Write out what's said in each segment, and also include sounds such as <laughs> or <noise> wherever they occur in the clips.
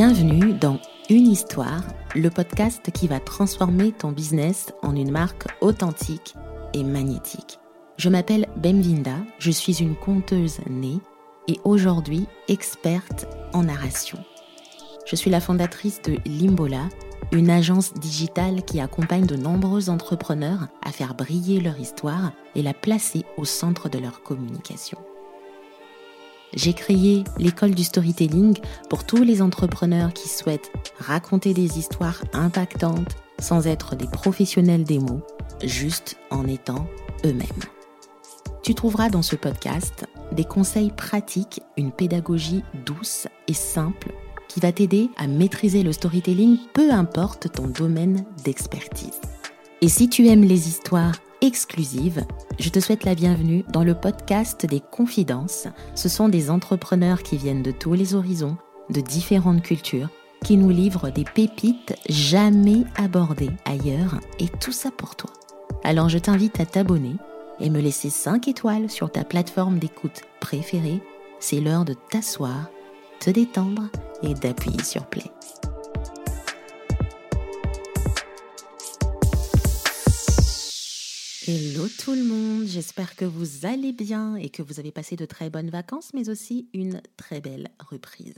Bienvenue dans Une histoire, le podcast qui va transformer ton business en une marque authentique et magnétique. Je m'appelle Bemvinda, je suis une conteuse née et aujourd'hui experte en narration. Je suis la fondatrice de Limbola, une agence digitale qui accompagne de nombreux entrepreneurs à faire briller leur histoire et la placer au centre de leur communication. J'ai créé l'école du storytelling pour tous les entrepreneurs qui souhaitent raconter des histoires impactantes sans être des professionnels des mots, juste en étant eux-mêmes. Tu trouveras dans ce podcast des conseils pratiques, une pédagogie douce et simple qui va t'aider à maîtriser le storytelling, peu importe ton domaine d'expertise. Et si tu aimes les histoires exclusives, je te souhaite la bienvenue dans le podcast des confidences. Ce sont des entrepreneurs qui viennent de tous les horizons, de différentes cultures, qui nous livrent des pépites jamais abordées ailleurs, et tout ça pour toi. Alors je t'invite à t'abonner et me laisser 5 étoiles sur ta plateforme d'écoute préférée. C'est l'heure de t'asseoir, te détendre et d'appuyer sur play. Hello tout le monde, j'espère que vous allez bien et que vous avez passé de très bonnes vacances, mais aussi une très belle reprise.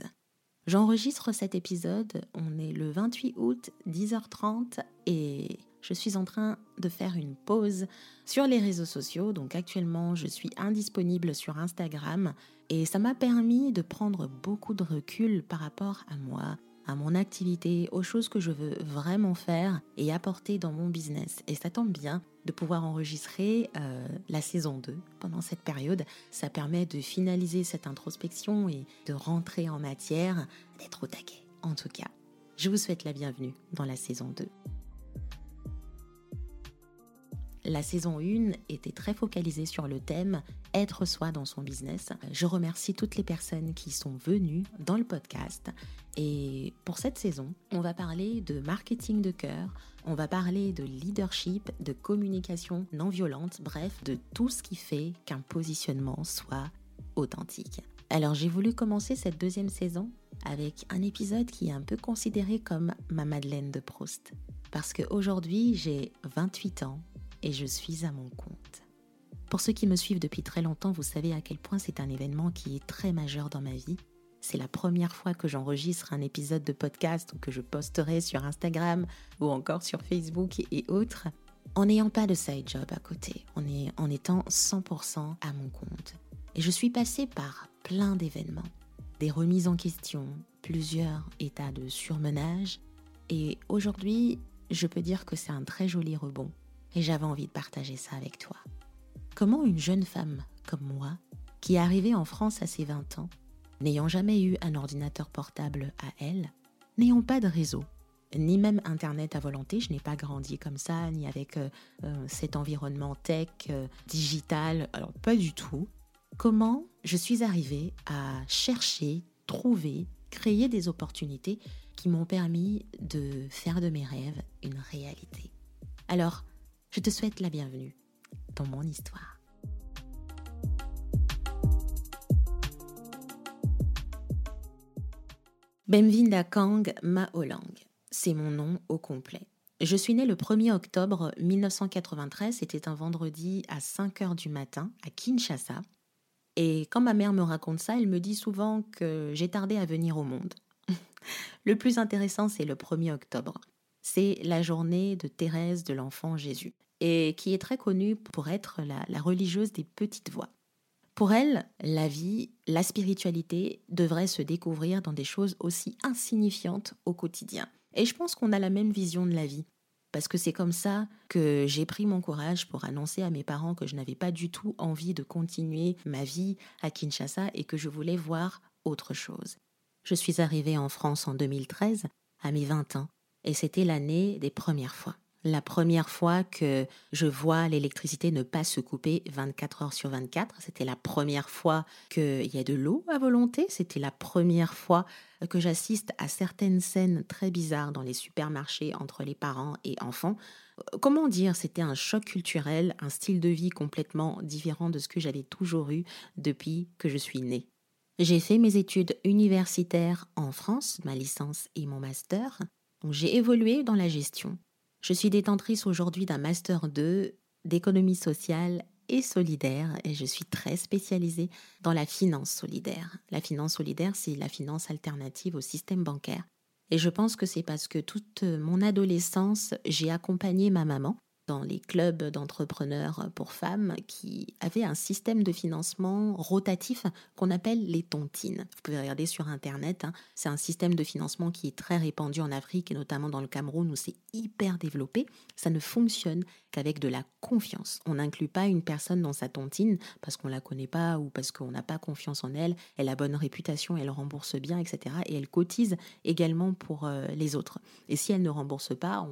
J'enregistre cet épisode, on est le 28 août, 10h30, et je suis en train de faire une pause sur les réseaux sociaux. Donc actuellement, je suis indisponible sur Instagram, et ça m'a permis de prendre beaucoup de recul par rapport à moi, à mon activité, aux choses que je veux vraiment faire et apporter dans mon business. Et ça tombe bien de pouvoir enregistrer euh, la saison 2 pendant cette période. Ça permet de finaliser cette introspection et de rentrer en matière, d'être au taquet. En tout cas, je vous souhaite la bienvenue dans la saison 2. La saison 1 était très focalisée sur le thème être soi dans son business. Je remercie toutes les personnes qui sont venues dans le podcast. Et pour cette saison, on va parler de marketing de cœur, on va parler de leadership, de communication non violente, bref, de tout ce qui fait qu'un positionnement soit authentique. Alors j'ai voulu commencer cette deuxième saison avec un épisode qui est un peu considéré comme ma Madeleine de Proust. Parce qu'aujourd'hui, j'ai 28 ans et je suis à mon compte. Pour ceux qui me suivent depuis très longtemps, vous savez à quel point c'est un événement qui est très majeur dans ma vie. C'est la première fois que j'enregistre un épisode de podcast ou que je posterai sur Instagram ou encore sur Facebook et autres, en n'ayant pas de side job à côté, en, étant 100% à mon compte. Et je suis passée par plein d'événements, des remises en question, plusieurs états de surmenage, et aujourd'hui, je peux dire que c'est un très joli rebond et j'avais envie de partager ça avec toi. Comment une jeune femme comme moi, qui est arrivée en France à ses 20 ans, n'ayant jamais eu un ordinateur portable à elle, n'ayant pas de réseau, ni même Internet à volonté, je n'ai pas grandi comme ça, ni avec euh, euh, cet environnement tech, euh, digital, alors pas du tout. Comment je suis arrivée à chercher, trouver, créer des opportunités qui m'ont permis de faire de mes rêves une réalité. Alors, je te souhaite la bienvenue dans mon histoire. Bemvinda Kang Maolang, c'est mon nom au complet. Je suis née le 1er octobre 1993, c'était un vendredi à 5 heures du matin à Kinshasa. Et quand ma mère me raconte ça, elle me dit souvent que j'ai tardé à venir au monde. <laughs> le plus intéressant, c'est le 1er octobre c'est la journée de Thérèse de l'Enfant Jésus, et qui est très connue pour être la, religieuse des petites voix. Pour elle, la vie, la spiritualité devrait se découvrir dans des choses aussi insignifiantes au quotidien. Et je pense qu'on a la même vision de la vie. Parce que c'est comme ça que j'ai pris mon courage pour annoncer à mes parents que je n'avais pas du tout envie de continuer ma vie à Kinshasa et que je voulais voir autre chose. Je suis arrivée en France en 2013, à mes 20 ans, et c'était l'année des premières fois. La première fois que je vois l'électricité ne pas se couper 24 heures sur 24, c'était la première fois qu'il y a de l'eau à volonté, c'était la première fois que j'assiste à certaines scènes très bizarres dans les supermarchés entre les parents et enfants. Comment dire, c'était un choc culturel, un style de vie complètement différent de ce que j'avais toujours eu depuis que je suis née. J'ai fait mes études universitaires en France, ma licence et mon master. J'ai évolué dans la gestion. Je suis détentrice aujourd'hui d'un master 2 d'économie sociale et solidaire et je suis très spécialisée dans la finance solidaire. La finance solidaire, c'est la finance alternative au système bancaire. Et je pense que c'est parce que toute mon adolescence, j'ai accompagné ma maman dans les clubs d'entrepreneurs pour femmes qui avaient un système de financement rotatif qu'on appelle les tontines. Vous pouvez regarder sur Internet, hein. c'est un système de financement qui est très répandu en Afrique et notamment dans le Cameroun où c'est hyper développé. Ça ne fonctionne qu'avec de la confiance. On n'inclut pas une personne dans sa tontine parce qu'on la connaît pas ou parce qu'on n'a pas confiance en elle. Elle a bonne réputation, elle rembourse bien, etc. Et elle cotise également pour euh, les autres. Et si elle ne rembourse pas,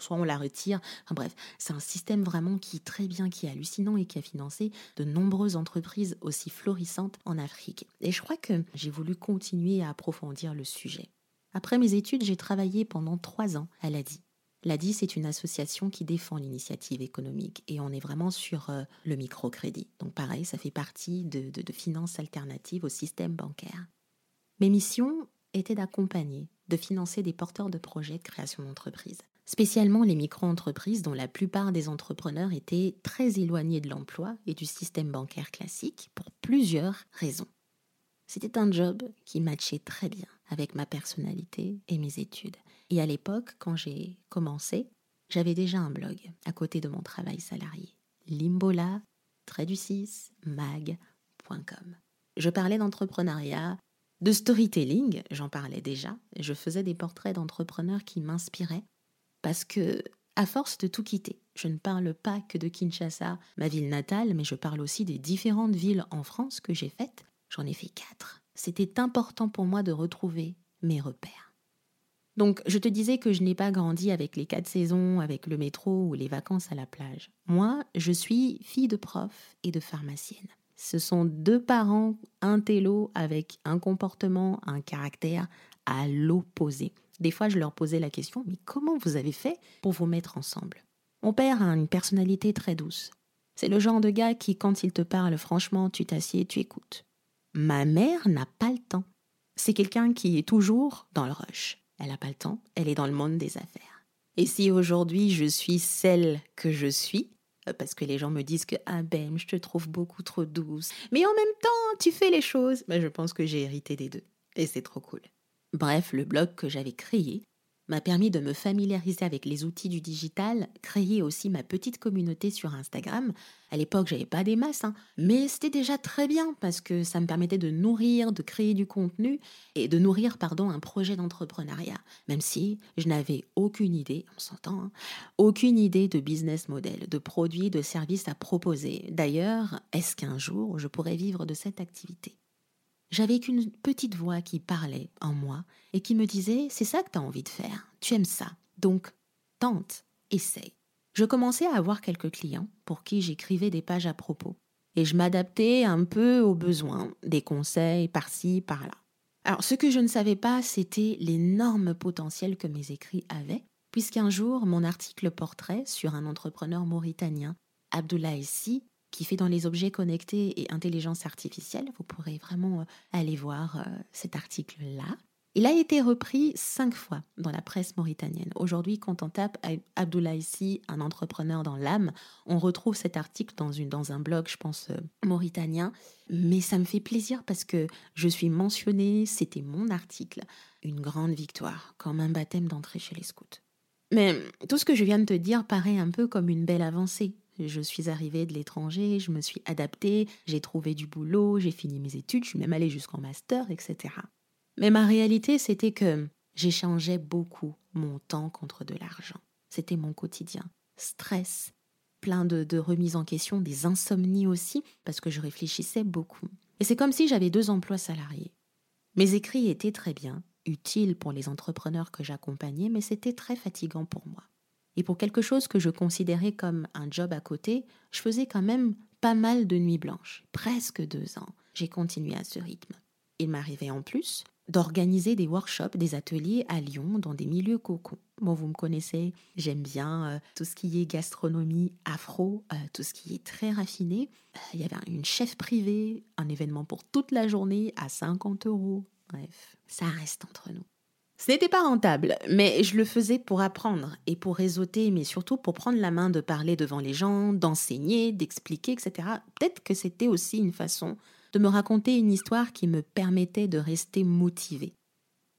soit on la retire. Bref, c'est un système vraiment qui est très bien, qui est hallucinant et qui a financé de nombreuses entreprises aussi florissantes en Afrique. Et je crois que j'ai voulu continuer à approfondir le sujet. Après mes études, j'ai travaillé pendant trois ans à l'ADI. L'ADI, c'est une association qui défend l'initiative économique et on est vraiment sur euh, le microcrédit. Donc pareil, ça fait partie de, de finances alternatives au système bancaire. Mes missions étaient d'accompagner, de financer des porteurs de projets de création d'entreprise spécialement les micro-entreprises dont la plupart des entrepreneurs étaient très éloignés de l'emploi et du système bancaire classique pour plusieurs raisons. C'était un job qui matchait très bien avec ma personnalité et mes études. Et à l'époque, quand j'ai commencé, j'avais déjà un blog à côté de mon travail salarié. Limbola, du 6, mag.com. Je parlais d'entrepreneuriat, de storytelling, j'en parlais déjà. Je faisais des portraits d'entrepreneurs qui m'inspiraient parce que, à force de tout quitter, je ne parle pas que de Kinshasa, ma ville natale, mais je parle aussi des différentes villes en France que j'ai faites. J'en ai fait quatre. C'était important pour moi de retrouver mes repères. Donc, je te disais que je n'ai pas grandi avec les quatre saisons, avec le métro ou les vacances à la plage. Moi, je suis fille de prof et de pharmacienne. Ce sont deux parents intello avec un comportement, un caractère à l'opposé. Des fois, je leur posais la question, mais comment vous avez fait pour vous mettre ensemble? Mon père a une personnalité très douce. C'est le genre de gars qui, quand il te parle, franchement, tu t'assieds, tu écoutes. Ma mère n'a pas le temps. C'est quelqu'un qui est toujours dans le rush. Elle n'a pas le temps, elle est dans le monde des affaires. Et si aujourd'hui je suis celle que je suis, euh, parce que les gens me disent que ah ben je te trouve beaucoup trop douce, mais en même temps tu fais les choses, ben, je pense que j'ai hérité des deux et c'est trop cool. Bref, le blog que j'avais créé m'a permis de me familiariser avec les outils du digital, créer aussi ma petite communauté sur Instagram. À l'époque, j'avais pas des masses, hein, mais c'était déjà très bien parce que ça me permettait de nourrir, de créer du contenu et de nourrir, pardon, un projet d'entrepreneuriat. Même si je n'avais aucune idée, on s'entend, hein, aucune idée de business model, de produits, de services à proposer. D'ailleurs, est-ce qu'un jour je pourrais vivre de cette activité? J'avais qu'une petite voix qui parlait en moi et qui me disait C'est ça que tu as envie de faire, tu aimes ça, donc tente, essaye. Je commençais à avoir quelques clients pour qui j'écrivais des pages à propos et je m'adaptais un peu aux besoins, des conseils par-ci, par-là. Alors, ce que je ne savais pas, c'était l'énorme potentiel que mes écrits avaient, puisqu'un jour, mon article portrait sur un entrepreneur mauritanien, Abdoulaye Si, qui fait dans les objets connectés et intelligence artificielle. Vous pourrez vraiment euh, aller voir euh, cet article-là. Il a été repris cinq fois dans la presse mauritanienne. Aujourd'hui, quand on tape Abdoulaye Si, un entrepreneur dans l'âme, on retrouve cet article dans, une, dans un blog, je pense, euh, mauritanien. Mais ça me fait plaisir parce que je suis mentionnée, c'était mon article. Une grande victoire, comme un baptême d'entrée chez les scouts. Mais tout ce que je viens de te dire paraît un peu comme une belle avancée. Je suis arrivée de l'étranger, je me suis adaptée, j'ai trouvé du boulot, j'ai fini mes études, je suis même allée jusqu'en master, etc. Mais ma réalité, c'était que j'échangeais beaucoup mon temps contre de l'argent. C'était mon quotidien. Stress, plein de, de remises en question, des insomnies aussi, parce que je réfléchissais beaucoup. Et c'est comme si j'avais deux emplois salariés. Mes écrits étaient très bien, utiles pour les entrepreneurs que j'accompagnais, mais c'était très fatigant pour moi. Et pour quelque chose que je considérais comme un job à côté, je faisais quand même pas mal de nuits blanches, presque deux ans. J'ai continué à ce rythme. Il m'arrivait en plus d'organiser des workshops, des ateliers à Lyon dans des milieux cocons. Bon, vous me connaissez, j'aime bien euh, tout ce qui est gastronomie afro, euh, tout ce qui est très raffiné. Euh, il y avait une chef privée, un événement pour toute la journée à 50 euros. Bref, ça reste entre nous. Ce n'était pas rentable, mais je le faisais pour apprendre et pour réseauter, mais surtout pour prendre la main de parler devant les gens, d'enseigner, d'expliquer, etc. Peut-être que c'était aussi une façon de me raconter une histoire qui me permettait de rester motivée.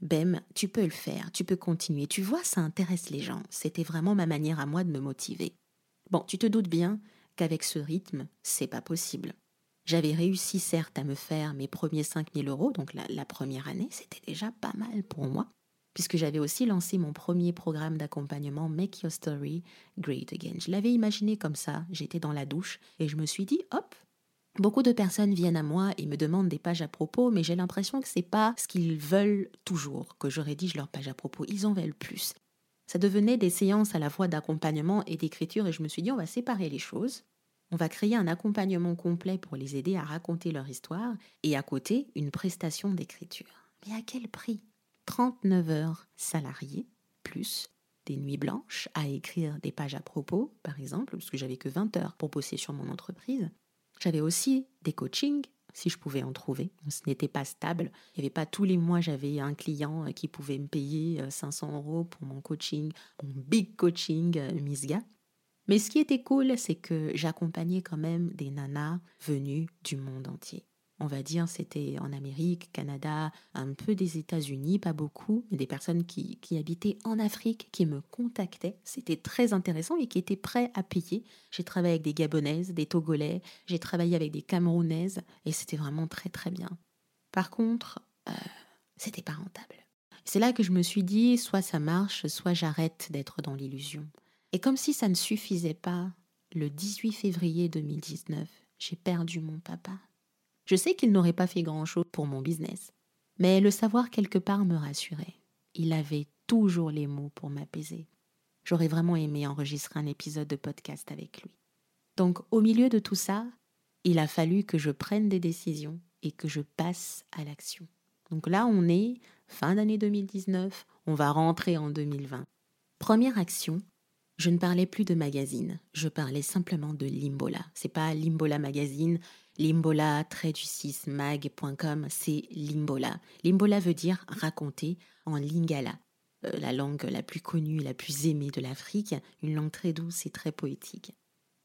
Bem, tu peux le faire, tu peux continuer. Tu vois, ça intéresse les gens. C'était vraiment ma manière à moi de me motiver. Bon, tu te doutes bien qu'avec ce rythme, c'est pas possible. J'avais réussi certes à me faire mes premiers 5000 euros, donc la, la première année, c'était déjà pas mal pour moi, puisque j'avais aussi lancé mon premier programme d'accompagnement Make Your Story Great Again. Je l'avais imaginé comme ça, j'étais dans la douche et je me suis dit, hop, Beaucoup de personnes viennent à moi et me demandent des pages à propos, mais j'ai l'impression que c'est pas ce qu'ils veulent toujours que je rédige leur page à propos. Ils en veulent plus. Ça devenait des séances à la fois d'accompagnement et d'écriture et je me suis dit on va séparer les choses. On va créer un accompagnement complet pour les aider à raconter leur histoire et à côté une prestation d'écriture. Mais à quel prix? 39 heures salariées plus des nuits blanches à écrire des pages à propos, par exemple, parce que j'avais que 20 heures pour bosser sur mon entreprise, j'avais aussi des coachings, si je pouvais en trouver. Ce n'était pas stable. Il n'y avait pas tous les mois, j'avais un client euh, qui pouvait me payer 500 euh, euros pour mon coaching, mon big coaching euh, Misga. Mais ce qui était cool, c'est que j'accompagnais quand même des nanas venues du monde entier on va dire, c'était en Amérique, Canada, un peu des États-Unis, pas beaucoup, mais des personnes qui, habitaient en Afrique, qui me contactaient. C'était très intéressant et qui étaient prêts à payer. J'ai travaillé avec des Gabonaises, des Togolais, j'ai travaillé avec des Camerounaises et c'était vraiment très très bien. Par contre, euh, c'était pas rentable. C'est là que je me suis dit, soit ça marche, soit j'arrête d'être dans l'illusion. Et comme si ça ne suffisait pas, le 18 février 2019, j'ai perdu mon papa. Je sais qu'il n'aurait pas fait grand-chose pour mon business, mais le savoir quelque part me rassurait. Il avait toujours les mots pour m'apaiser. J'aurais vraiment aimé enregistrer un épisode de podcast avec lui. Donc au milieu de tout ça, il a fallu que je prenne des décisions et que je passe à l'action. Donc là, on est fin d'année 2019, on va rentrer en 2020. Première action, je ne parlais plus de magazine, je parlais simplement de Limbola. C'est pas Limbola Magazine, Limbola, du 6 mag.com, c'est Limbola. Limbola veut dire raconter en lingala, euh, la langue la plus connue, la plus aimée de l'Afrique, une langue très douce et très poétique.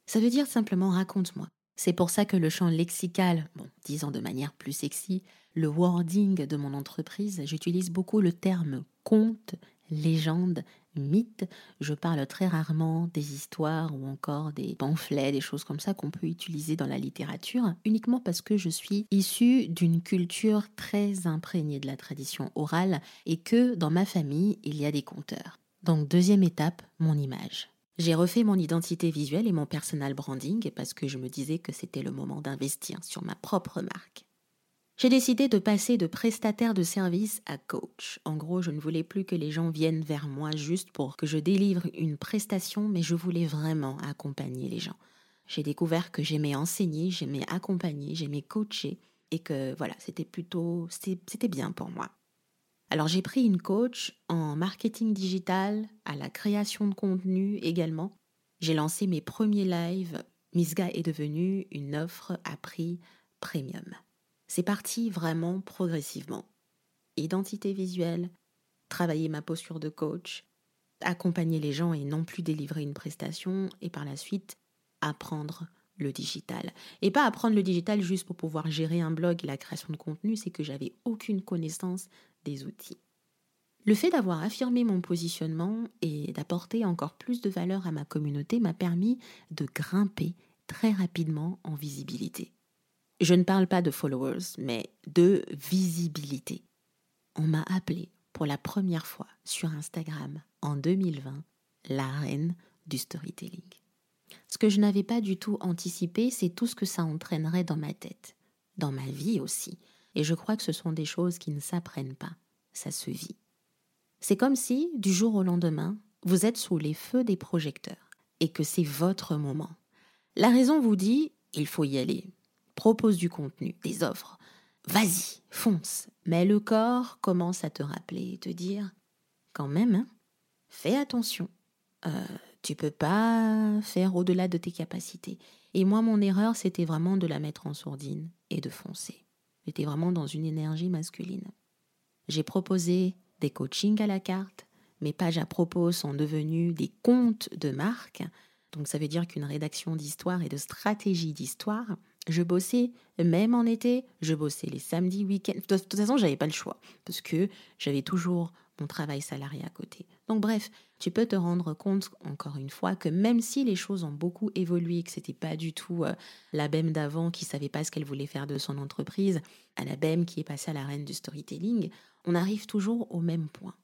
Ça veut dire simplement raconte-moi. C'est pour ça que le champ lexical, bon, disons de manière plus sexy, le wording de mon entreprise, j'utilise beaucoup le terme conte, légende, mythe. Je parle très rarement des histoires ou encore des pamphlets, des choses comme ça qu'on peut utiliser dans la littérature, uniquement parce que je suis issue d'une culture très imprégnée de la tradition orale et que dans ma famille, il y a des conteurs. Donc deuxième étape, mon image. J'ai refait mon identité visuelle et mon personal branding parce que je me disais que c'était le moment d'investir sur ma propre marque. J'ai décidé de passer de prestataire de service à coach. En gros, je ne voulais plus que les gens viennent vers moi juste pour que je délivre une prestation, mais je voulais vraiment accompagner les gens. J'ai découvert que j'aimais enseigner, j'aimais accompagner, j'aimais coacher et que voilà, c'était plutôt c'était bien pour moi. Alors j'ai pris une coach en marketing digital, à la création de contenu également. J'ai lancé mes premiers lives. Misga est devenue une offre à prix premium. C'est parti vraiment progressivement. Identité visuelle, travailler ma posture de coach, accompagner les gens et non plus délivrer une prestation, et par la suite apprendre le digital. Et pas apprendre le digital juste pour pouvoir gérer un blog et la création de contenu, c'est que j'avais aucune connaissance des outils. Le fait d'avoir affirmé mon positionnement et d'apporter encore plus de valeur à ma communauté m'a permis de grimper très rapidement en visibilité. Je ne parle pas de followers, mais de visibilité. On m'a appelé pour la première fois sur Instagram en 2020 la reine du storytelling. Ce que je n'avais pas du tout anticipé, c'est tout ce que ça entraînerait dans ma tête, dans ma vie aussi. Et je crois que ce sont des choses qui ne s'apprennent pas, ça se vit. C'est comme si, du jour au lendemain, vous êtes sous les feux des projecteurs et que c'est votre moment. La raison vous dit, il faut y aller, propose du contenu, des offres. vas-y, fonce. Mais le corps commence à te rappeler et te dire, quand même, hein, fais attention. Euh, tu peux pas faire au-delà de tes capacités. Et moi, mon erreur, c'était vraiment de la mettre en sourdine et de foncer. J'étais vraiment dans une énergie masculine. J'ai proposé des coachings à la carte. Mes pages à propos sont devenues des comptes de marque. Donc ça veut dire qu'une rédaction d'histoire et de stratégie d'histoire. Je bossais même en été, je bossais les samedis, week-ends. De toute façon, j'avais pas le choix parce que j'avais toujours mon travail salarié à côté. Donc bref, tu peux te rendre compte encore une fois que même si les choses ont beaucoup évolué, que c'était pas du tout euh, la BEM d'avant qui savait pas ce qu'elle voulait faire de son entreprise, à la BEM qui est passée à la reine du storytelling, on arrive toujours au même point.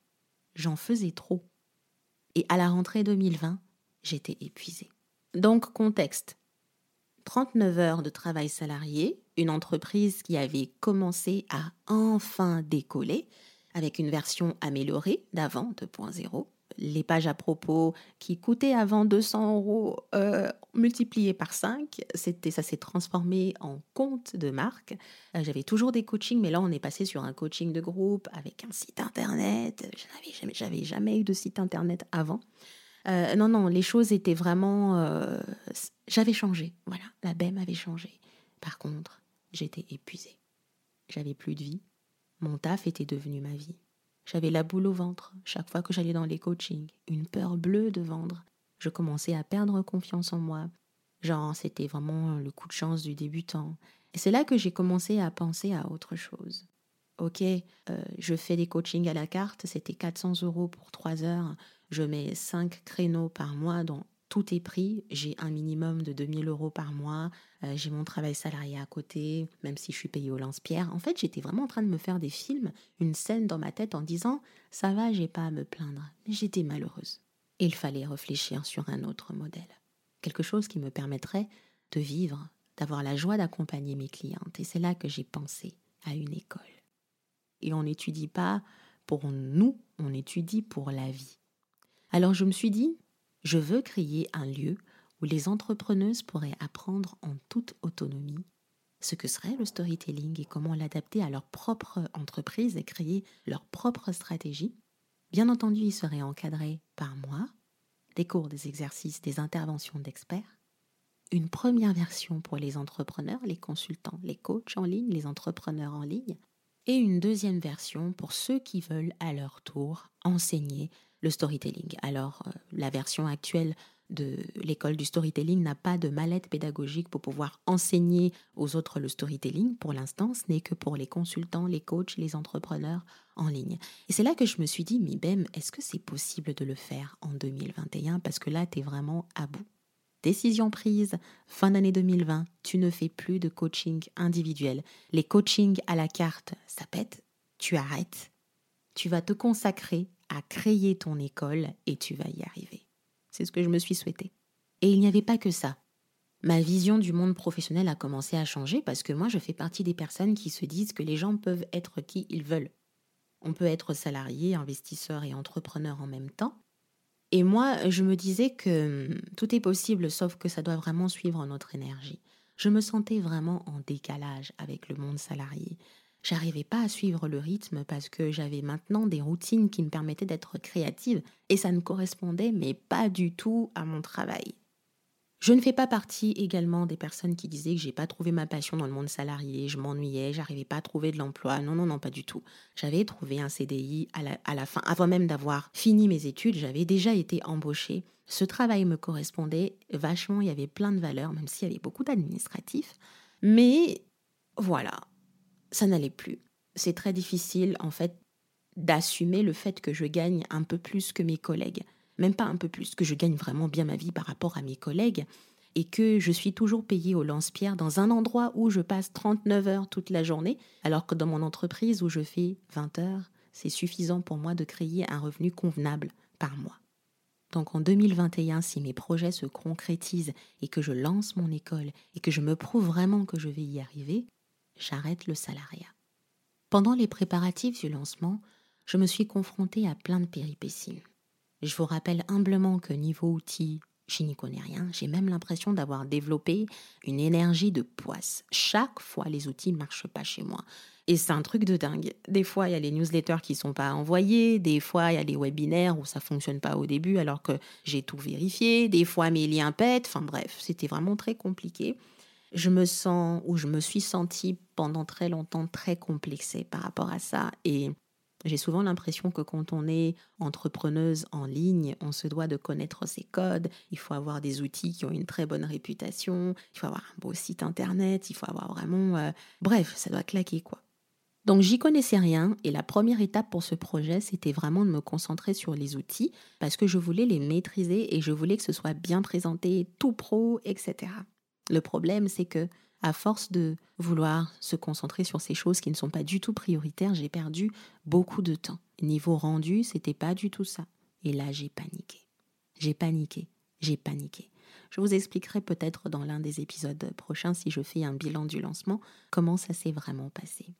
J'en faisais trop. Et à la rentrée 2020, j'étais épuisée. Donc contexte. 39 heures de travail salarié, une entreprise qui avait commencé à enfin décoller, avec une version améliorée d'avant 2.0. Les pages à propos qui coûtaient avant 200 euros euh, multipliées par 5, c'était, ça s'est transformé en compte de marque. Euh, j'avais toujours des coachings, mais là on est passé sur un coaching de groupe avec un site internet. Je n'avais jamais, eu de site internet avant. Euh, non, non, les choses étaient vraiment... j'avais changé, voilà, la BEM avait changé. Par contre, j'étais épuisée. J'avais plus de vie, mon taf était devenu ma vie. J'avais la boule au ventre chaque fois que j'allais dans les coachings, une peur bleue de vendre. Je commençais à perdre confiance en moi. Genre, c'était vraiment le coup de chance du débutant. Et c'est là que j'ai commencé à penser à autre chose. Ok, euh, je fais des coachings à la carte, c'était 400 euros pour 3 heures. Je mets 5 créneaux par mois, dont tout est pris. J'ai un minimum de 2000 euros par mois. Euh, j'ai mon travail salarié à côté, même si je suis payée au lance-pierre. En fait, j'étais vraiment en train de me faire des films, une scène dans ma tête en disant Ça va, j'ai pas à me plaindre. Mais j'étais malheureuse. il fallait réfléchir sur un autre modèle. Quelque chose qui me permettrait de vivre, d'avoir la joie d'accompagner mes clientes. Et c'est là que j'ai pensé à une école. Et on n'étudie pas pour nous, on étudie pour la vie. Alors je me suis dit, je veux créer un lieu où les entrepreneuses pourraient apprendre en toute autonomie ce que serait le storytelling et comment l'adapter à leur propre entreprise et créer leur propre stratégie. Bien entendu, il serait encadré par moi, des cours, des exercices, des interventions d'experts, une première version pour les entrepreneurs, les consultants, les coachs en ligne, les entrepreneurs en ligne, et une deuxième version pour ceux qui veulent à leur tour enseigner le storytelling. Alors, euh, la version actuelle de l'école du storytelling n'a pas de mallette pédagogique pour pouvoir enseigner aux autres le storytelling. Pour l'instant, ce n'est que pour les consultants, les coachs, les entrepreneurs en ligne. Et c'est là que je me suis dit, Mibem, est-ce que c'est possible de le faire en 2021 Parce que là, tu es vraiment à bout. Décision prise, fin d'année 2020, tu ne fais plus de coaching individuel. Les coachings à la carte, ça pète, tu arrêtes. Tu vas te consacrer à créer ton école et tu vas y arriver. C'est ce que je me suis souhaité. Et il n'y avait pas que ça. Ma vision du monde professionnel a commencé à changer parce que moi, je fais partie des personnes qui se disent que les gens peuvent être qui ils veulent. On peut être salarié, investisseur et entrepreneur en même temps. Et moi, je me disais que hum, tout est possible, sauf que ça doit vraiment suivre notre énergie. Je me sentais vraiment en décalage avec le monde salarié. J'arrivais pas à suivre le rythme parce que j'avais maintenant des routines qui me permettaient d'être créative et ça ne correspondait mais pas du tout à mon travail. Je ne fais pas partie également des personnes qui disaient que j'ai pas trouvé ma passion dans le monde salarié, je m'ennuyais, j'arrivais pas à trouver de l'emploi. Non, non, non, pas du tout. J'avais trouvé un CDI à la, à la fin, avant même d'avoir fini mes études, j'avais déjà été embauchée. Ce travail me correspondait vachement, il y avait plein de valeurs, même s'il y avait beaucoup d'administratifs. Mais voilà, ça n'allait plus. C'est très difficile, en fait, d'assumer le fait que je gagne un peu plus que mes collègues. Même pas un peu plus, que je gagne vraiment bien ma vie par rapport à mes collègues et que je suis toujours payée au lance-pierre dans un endroit où je passe 39 heures toute la journée, alors que dans mon entreprise où je fais 20 heures, c'est suffisant pour moi de créer un revenu convenable par mois. Donc en 2021, si mes projets se concrétisent et que je lance mon école et que je me prouve vraiment que je vais y arriver, j'arrête le salariat. Pendant les préparatifs du lancement, je me suis confrontée à plein de péripéties. Je vous rappelle humblement que niveau outils, Je n'y connais rien. J'ai même l'impression d'avoir développé une énergie de poisse. Chaque fois, les outils ne marchent pas chez moi. Et c'est un truc de dingue. Des fois, il y a les newsletters qui ne sont pas envoyés. Des fois, il y a les webinaires où ça fonctionne pas au début alors que j'ai tout vérifié. Des fois, mes liens pètent. Enfin bref, c'était vraiment très compliqué. Je me sens ou je me suis sentie pendant très longtemps très complexée par rapport à ça. Et j'ai souvent l'impression que quand on est entrepreneuse en ligne, on se doit de connaître ses codes, il faut avoir des outils qui ont une très bonne réputation, il faut avoir un beau site internet, il faut avoir vraiment... Euh, bref, ça doit claquer quoi. Donc j'y connaissais rien et la première étape pour ce projet, c'était vraiment de me concentrer sur les outils parce que je voulais les maîtriser et je voulais que ce soit bien présenté, tout pro, etc. Le problème, c'est que à force de vouloir se concentrer sur ces choses qui ne sont pas du tout prioritaires, j'ai perdu beaucoup de temps. Niveau rendu, c'était pas du tout ça. Et là, j'ai paniqué. J'ai paniqué. J'ai paniqué. Je vous expliquerai peut-être dans l'un des épisodes prochains, si je fais un bilan du lancement, comment ça s'est vraiment passé.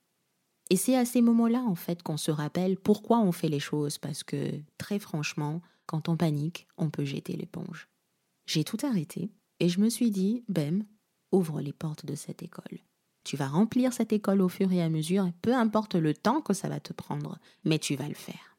Et c'est à ces moments-là, en fait, qu'on se rappelle pourquoi on fait les choses, parce que, très franchement, quand on panique, on peut jeter l'éponge. J'ai tout arrêté et je me suis dit, Bem, ouvre les portes de cette école. Tu vas remplir cette école au fur et à mesure, peu importe le temps que ça va te prendre, mais tu vas le faire.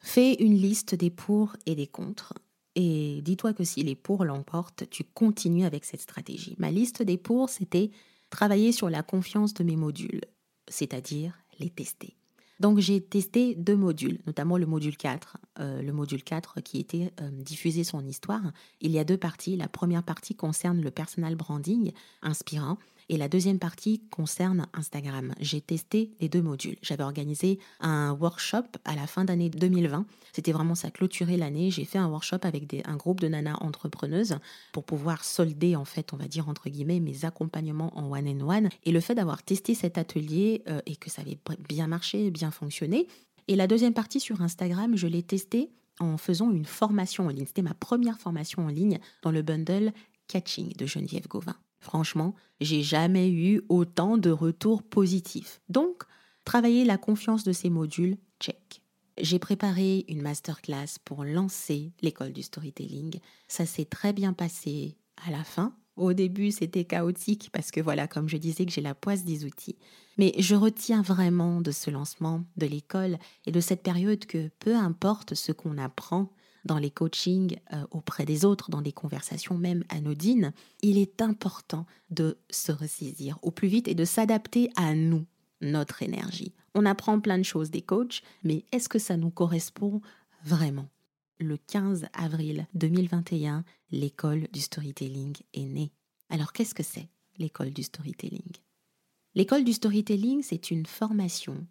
Fais une liste des pour et des contre. Et dis-toi que si les pour l'emportent, tu continues avec cette stratégie. Ma liste des pour, c'était travailler sur la confiance de mes modules, c'est-à-dire les tester. Donc j'ai testé deux modules, notamment le module 4. Euh, le module 4 qui était euh, diffusé son histoire. Il y a deux parties. La première partie concerne le personal branding inspirant et la deuxième partie concerne Instagram. J'ai testé les deux modules. J'avais organisé un workshop à la fin d'année 2020. C'était vraiment ça, clôturer l'année. J'ai fait un workshop avec un groupe de nanas entrepreneuses pour pouvoir solder, en fait, on va dire entre guillemets, mes accompagnements en one-on-one. Et le fait d'avoir testé cet atelier euh, et que ça avait bien marché, bien fonctionné. Et la deuxième partie sur Instagram, je l'ai testé en faisant une formation en ligne. C'était ma première formation en ligne dans le bundle Catching de Geneviève Gauvin. Franchement, j'ai jamais eu autant de retours positifs. Donc, travailler la confiance de ces modules, check. J'ai préparé une masterclass pour lancer l'école du storytelling. Ça s'est très bien passé à la fin. Au début, c'était chaotique parce que voilà, comme je disais, que j'ai la poisse des outils. Mais je retiens vraiment de ce lancement de l'école et de cette période que peu importe ce qu'on apprend, dans les coachings euh, auprès des autres, dans des conversations même anodines, il est important de se ressaisir au plus vite et de s'adapter à nous, notre énergie. On apprend plein de choses des coachs, mais est-ce que ça nous correspond vraiment? Le 15 avril 2021, l'école du storytelling est née. Alors qu'est-ce que c'est l'école du storytelling? L'école du storytelling, c'est une formation.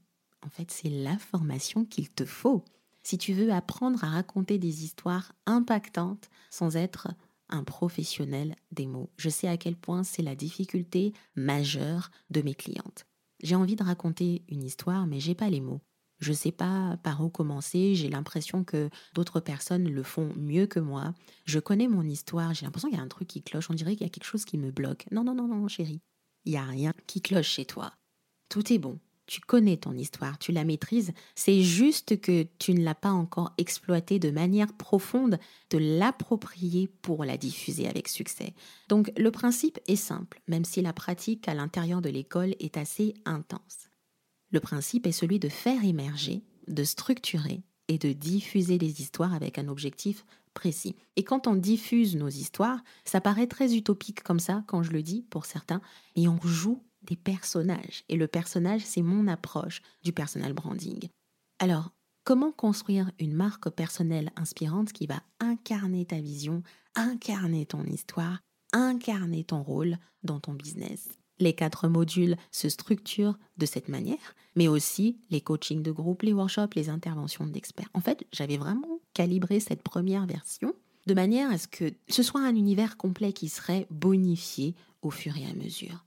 En fait, c'est la formation qu'il te faut si tu veux apprendre à raconter des histoires impactantes sans être un professionnel des mots. Je sais à quel point c'est la difficulté majeure de mes clientes. J'ai envie de raconter une histoire, mais j'ai pas les mots. Je sais pas par où commencer, j'ai l'impression que d'autres personnes le font mieux que moi. Je connais mon histoire, j'ai l'impression qu'il y a un truc qui cloche, on dirait qu'il y a quelque chose qui me bloque. Non, non, non, non, chérie. Il n'y a rien qui cloche chez toi. Tout est bon tu connais ton histoire, tu la maîtrises, c'est juste que tu ne l'as pas encore exploitée de manière profonde, de l'approprier pour la diffuser avec succès. Donc le principe est simple, même si la pratique à l'intérieur de l'école est assez intense. Le principe est celui de faire émerger, de structurer et de diffuser des histoires avec un objectif précis. Et quand on diffuse nos histoires, ça paraît très utopique comme ça, quand je le dis pour certains, et on joue des personnages. Et le personnage, c'est mon approche du personal branding. Alors, comment construire une marque personnelle inspirante qui va incarner ta vision, incarner ton histoire, incarner ton rôle dans ton business? Les quatre modules se structurent de cette manière, mais aussi les coachings de groupe, les workshops, les interventions d'experts. En fait, j'avais vraiment calibré cette première version de manière à ce que ce soit un univers complet qui serait bonifié au fur et à mesure.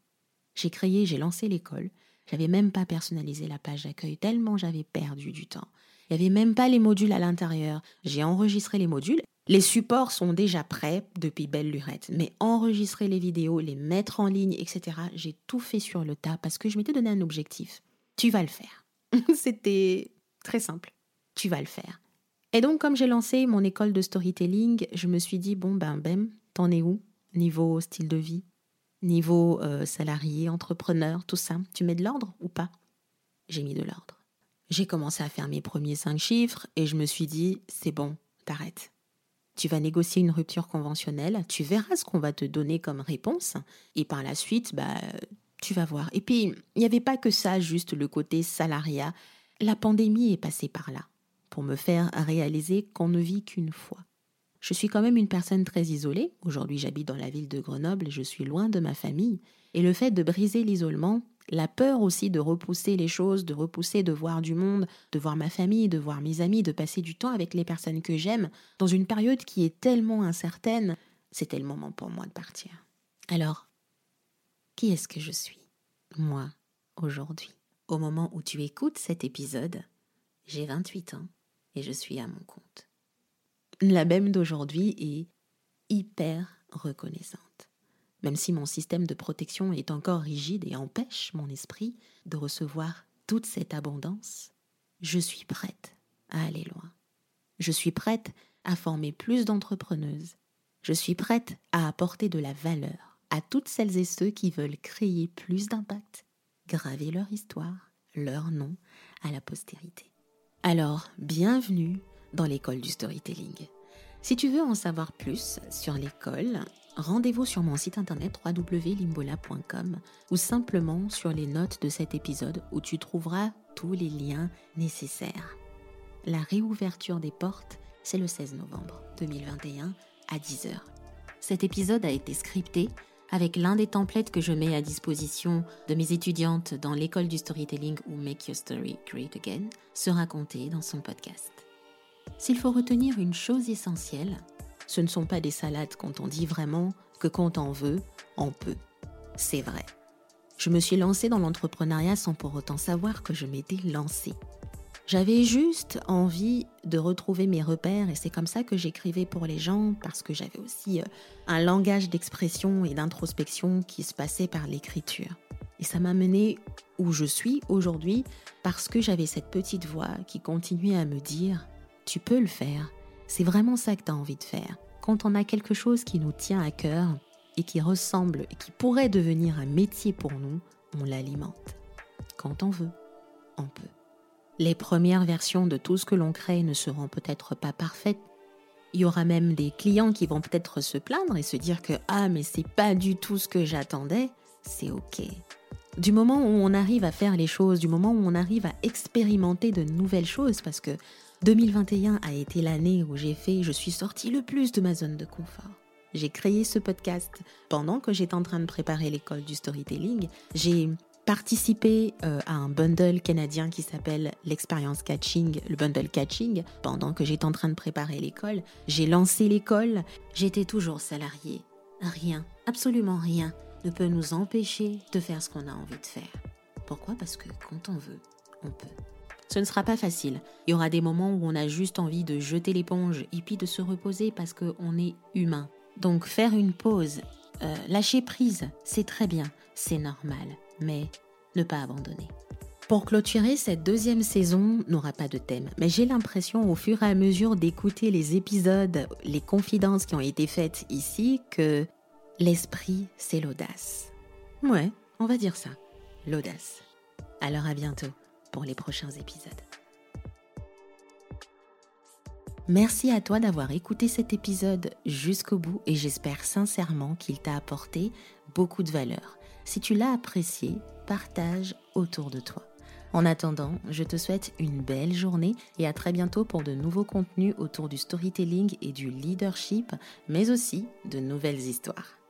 J'ai créé, j'ai lancé l'école. J'avais même pas personnalisé la page d'accueil tellement j'avais perdu du temps. Il n'y avait même pas les modules à l'intérieur. J'ai enregistré les modules. Les supports sont déjà prêts depuis belle lurette. Mais enregistrer les vidéos, les mettre en ligne, etc., j'ai tout fait sur le tas parce que je m'étais donné un objectif. Tu vas le faire. <laughs> C'était très simple. Tu vas le faire. Et donc, comme j'ai lancé mon école de storytelling, je me suis dit, bon, ben, Bem, t'en es où Niveau style de vie? Niveau euh, salarié, entrepreneur, tout ça Tu mets de l'ordre ou pas? J'ai mis de l'ordre. J'ai commencé à faire mes premiers cinq chiffres et je me suis dit, c'est bon, t'arrêtes. Tu vas négocier une rupture conventionnelle, tu verras ce qu'on va te donner comme réponse, et par la suite, bah, tu vas voir. Et puis, il n'y avait pas que ça, juste le côté salariat. La pandémie est passée par là pour me faire réaliser qu'on ne vit qu'une fois. Je suis quand même une personne très isolée. Aujourd'hui, j'habite dans la ville de Grenoble et je suis loin de ma famille. Et le fait de briser l'isolement, la peur aussi de repousser les choses, de repousser de voir du monde, de voir ma famille, de voir mes amis, de passer du temps avec les personnes que j'aime, dans une période qui est tellement incertaine, c'était le moment pour moi de partir. Alors, qui est-ce que je suis Moi, aujourd'hui? Au moment où tu écoutes cet épisode, j'ai 28 ans et je suis à mon compte. La même d'aujourd'hui est hyper reconnaissante. Même si mon système de protection est encore rigide et empêche mon esprit de recevoir toute cette abondance, je suis prête à aller loin. Je suis prête à former plus d'entrepreneuses. Je suis prête à apporter de la valeur à toutes celles et ceux qui veulent créer plus d'impact, graver leur histoire, leur nom à la postérité. Alors, bienvenue dans l'école du storytelling. Si tu veux en savoir plus sur l'école, rendez-vous sur mon site internet www.limbola.com ou simplement sur les notes de cet épisode où tu trouveras tous les liens nécessaires. La réouverture des portes, c'est le 16 novembre 2021 à 10h. Cet épisode a été scripté avec l'un des templates que je mets à disposition de mes étudiantes dans l'école du storytelling ou Make Your Story Great Again, se raconter dans son podcast. S'il faut retenir une chose essentielle, ce ne sont pas des salades quand on dit vraiment que quand on veut, on peut. C'est vrai. Je me suis lancée dans l'entrepreneuriat sans pour autant savoir que je m'étais lancée. J'avais juste envie de retrouver mes repères et c'est comme ça que j'écrivais pour les gens parce que j'avais aussi euh, un langage d'expression et d'introspection qui se passait par l'écriture. Et ça m'a mené où je suis aujourd'hui parce que j'avais cette petite voix qui continuait à me dire Tu peux le faire, c'est vraiment ça que tu as envie de faire. Quand on a quelque chose qui nous tient à cœur et qui ressemble et qui pourrait devenir un métier pour nous, on l'alimente. Quand on veut, on peut. Les premières versions de tout ce que l'on crée ne seront peut-être pas parfaites. Il y aura même des clients qui vont peut-être se plaindre et se dire que ah mais c'est pas du tout ce que j'attendais, c'est OK. Du moment où on arrive à faire les choses, du moment où on arrive à expérimenter de nouvelles choses parce que 2021 a été l'année où j'ai fait je suis sortie le plus de ma zone de confort. J'ai créé ce podcast pendant que j'étais en train de préparer l'école du storytelling. J'ai participer euh, à un bundle canadien qui s'appelle l'expérience catching, le bundle catching, pendant que j'étais en train de préparer l'école. J'ai lancé l'école, j'étais toujours salarié. Rien, absolument rien, ne peut nous empêcher de faire ce qu'on a envie de faire. Pourquoi? Parce que quand on veut, on peut. Ce ne sera pas facile. Il y aura des moments où on a juste envie de jeter l'éponge et puis de se reposer parce qu'on est humain. Donc faire une pause, euh, lâcher prise, c'est très bien, c'est normal mais ne pas abandonner. Pour clôturer, cette deuxième saison n'aura pas de thème, mais j'ai l'impression au fur et à mesure d'écouter les épisodes, les confidences qui ont été faites ici, que l'esprit, c'est l'audace. Ouais, on va dire ça, l'audace. Alors à bientôt les prochains épisodes. Merci à toi d'avoir écouté cet épisode jusqu'au bout et j'espère sincèrement qu'il t'a apporté beaucoup de valeur. Si tu l'as apprécié, partage autour de toi. En attendant, je te souhaite une belle journée et à très bientôt pour de nouveaux contenus autour du storytelling et du leadership, mais aussi de nouvelles histoires.